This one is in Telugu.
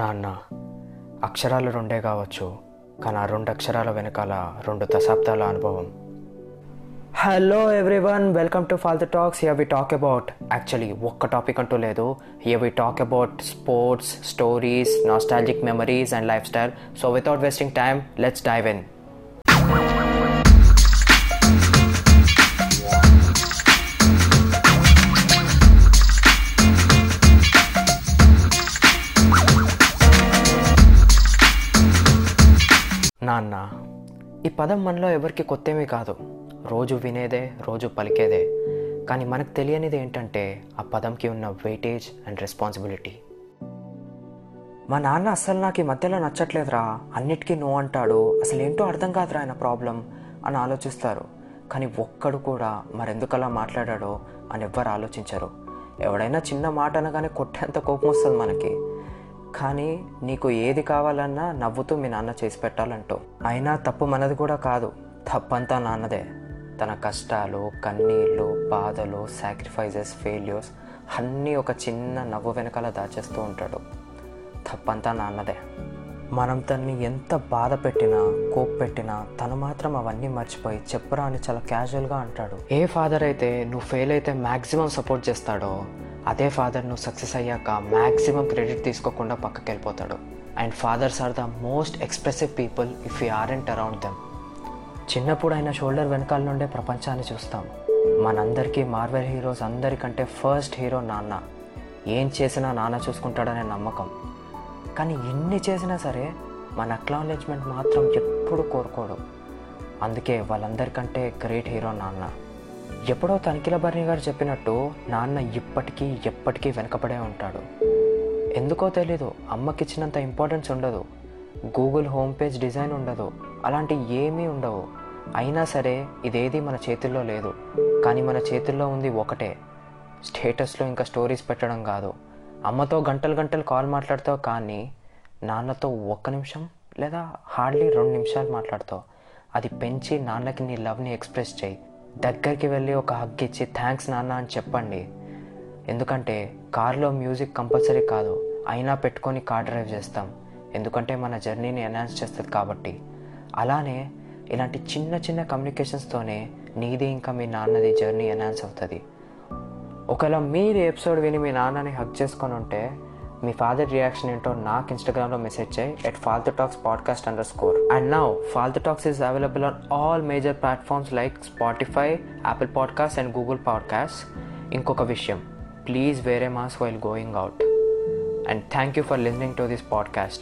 నాన్న అక్షరాలు రెండే కావచ్చు కానీ ఆ రెండు అక్షరాల వెనకాల రెండు దశాబ్దాల అనుభవం. Hello everyone welcome to Faltu talks here we talk about actually ఒక్క టాపిక్ అంటూ లేదు. Here we talk about sports stories nostalgic memories and life style so without wasting time let's dive in నాన్న ఈ పదం మనలో ఎవరికి కొత్తేమీ కాదు. రోజు వినేదే రోజు పలికేదే. కానీ మనకు తెలియనిది ఏంటంటే ఆ పదంకి ఉన్న వెయిటేజ్ అండ్ రెస్పాన్సిబిలిటీ మా నాన్న అస్సలు నాకు ఈ మధ్యలో నచ్చట్లేదురా. అన్నిటికీ నో అంటాడు. అసలు ఏంటో అర్థం కాదురా ఆయన ప్రాబ్లం అని ఆలోచిస్తారు. కానీ ఒక్కడు కూడా మరెందుకు అలా మాట్లాడాడో అని ఎవ్వరు ఆలోచించరు. ఎవడైనా చిన్న మాట అనగానే కొట్టేంత కోపం వస్తుంది మనకి. కానీ నీకు ఏది కావాలన్నా నవ్వుతూ మీ నాన్న చేసి పెట్టాలంటూ. అయినా తప్పు మనది కూడా కాదు. తప్పంతా నాన్నదే. తన కష్టాలు కన్నీళ్ళు బాధలు సాక్రిఫైజెస్ ఫెయిల్యూర్స్ అన్నీ ఒక చిన్న నవ్వు వెనకాల దాచేస్తూ ఉంటాడు. తప్పంతా నాన్నదే. మనం తన్ని ఎంత బాధ పెట్టినా కోప్ పెట్టినా తను మాత్రం అవన్నీ మర్చిపోయి చెప్పరా అని చాలా క్యాజువల్గా అంటాడు. ఏ ఫాదర్ అయితే నువ్వు ఫెయిల్ అయితే మ్యాక్సిమం సపోర్ట్ చేస్తాడో అదే ఫాదర్ నువ్వు సక్సెస్ అయ్యాక మ్యాక్సిమం క్రెడిట్ తీసుకోకుండా పక్కకి వెళ్ళిపోతాడు and fathers are the most expressive people if you aren't around them చిన్నప్పుడు ఆయన షోల్డర్ వెనకాల నుండే ప్రపంచాన్ని చూస్తాం. మనందరికీ మార్వెల్ హీరోస్ అందరికంటే ఫస్ట్ హీరో నాన్న. ఏం చేసినా నాన్న చూసుకుంటాడనే నమ్మకం. కానీ ఎన్ని చేసినా సరే మన అక్నాలెడ్జ్మెంట్ మాత్రం ఎప్పుడు కోరుకోడు. అందుకే వాళ్ళందరికంటే గ్రేట్ హీరో నాన్న. ఎప్పుడో తనిఖీల భరణి గారు చెప్పినట్టు నాన్న ఇప్పటికీ ఎప్పటికీ వెనకబడే ఉంటాడు. ఎందుకో తెలీదు అమ్మకిచ్చినంత ఇంపార్టెన్స్ ఉండదు. గూగుల్ హోమ్ పేజ్ డిజైన్ ఉండదు అలాంటి ఏమీ ఉండవు. అయినా సరే ఇదేది మన చేతుల్లో లేదు. కానీ మన చేతుల్లో ఉంది ఒకటే. స్టేటస్లో ఇంకా స్టోరీస్ పెట్టడం కాదు. అమ్మతో గంటలు గంటలు కాల్ మాట్లాడతావు కానీ నాన్నతో ఒక్క నిమిషం లేదా హార్డ్లీ రెండు నిమిషాలు మాట్లాడతావు. అది పెంచి నాన్నకి నీ లవ్ని ఎక్స్ప్రెస్ చేయి. దగ్గరికి వెళ్ళి ఒక హగ్ ఇచ్చి థ్యాంక్స్ నాన్న అని చెప్పండి. ఎందుకంటే కార్లో మ్యూజిక్ కంపల్సరీ కాదు. అయినా పెట్టుకొని కార్ డ్రైవ్ చేస్తాం. ఎందుకంటే మన జర్నీని ఎన్హాన్స్ చేస్తుంది కాబట్టి. అలానే ఇలాంటి చిన్న చిన్న కమ్యూనికేషన్స్తోనే నీది ఇంకా మీ నాన్నది జర్నీ ఎన్హాన్స్ అవుతుంది. ఒకవేళ మీరు ఎపిసోడ్ విని మీ నాన్నని హక్ చేసుకొని ఉంటే మీ ఫాదర్ రియాక్షన్ ఏంటో నాకు ఇన్స్టాగ్రామ్లో మెసేజ్ చేయి at Faltu talks podcast under score and now Faltu talks is available on all major platforms like Spotify Apple podcast and Google podcast ఇంకొక విషయం please wear mask while going out and thank you for listening to this podcast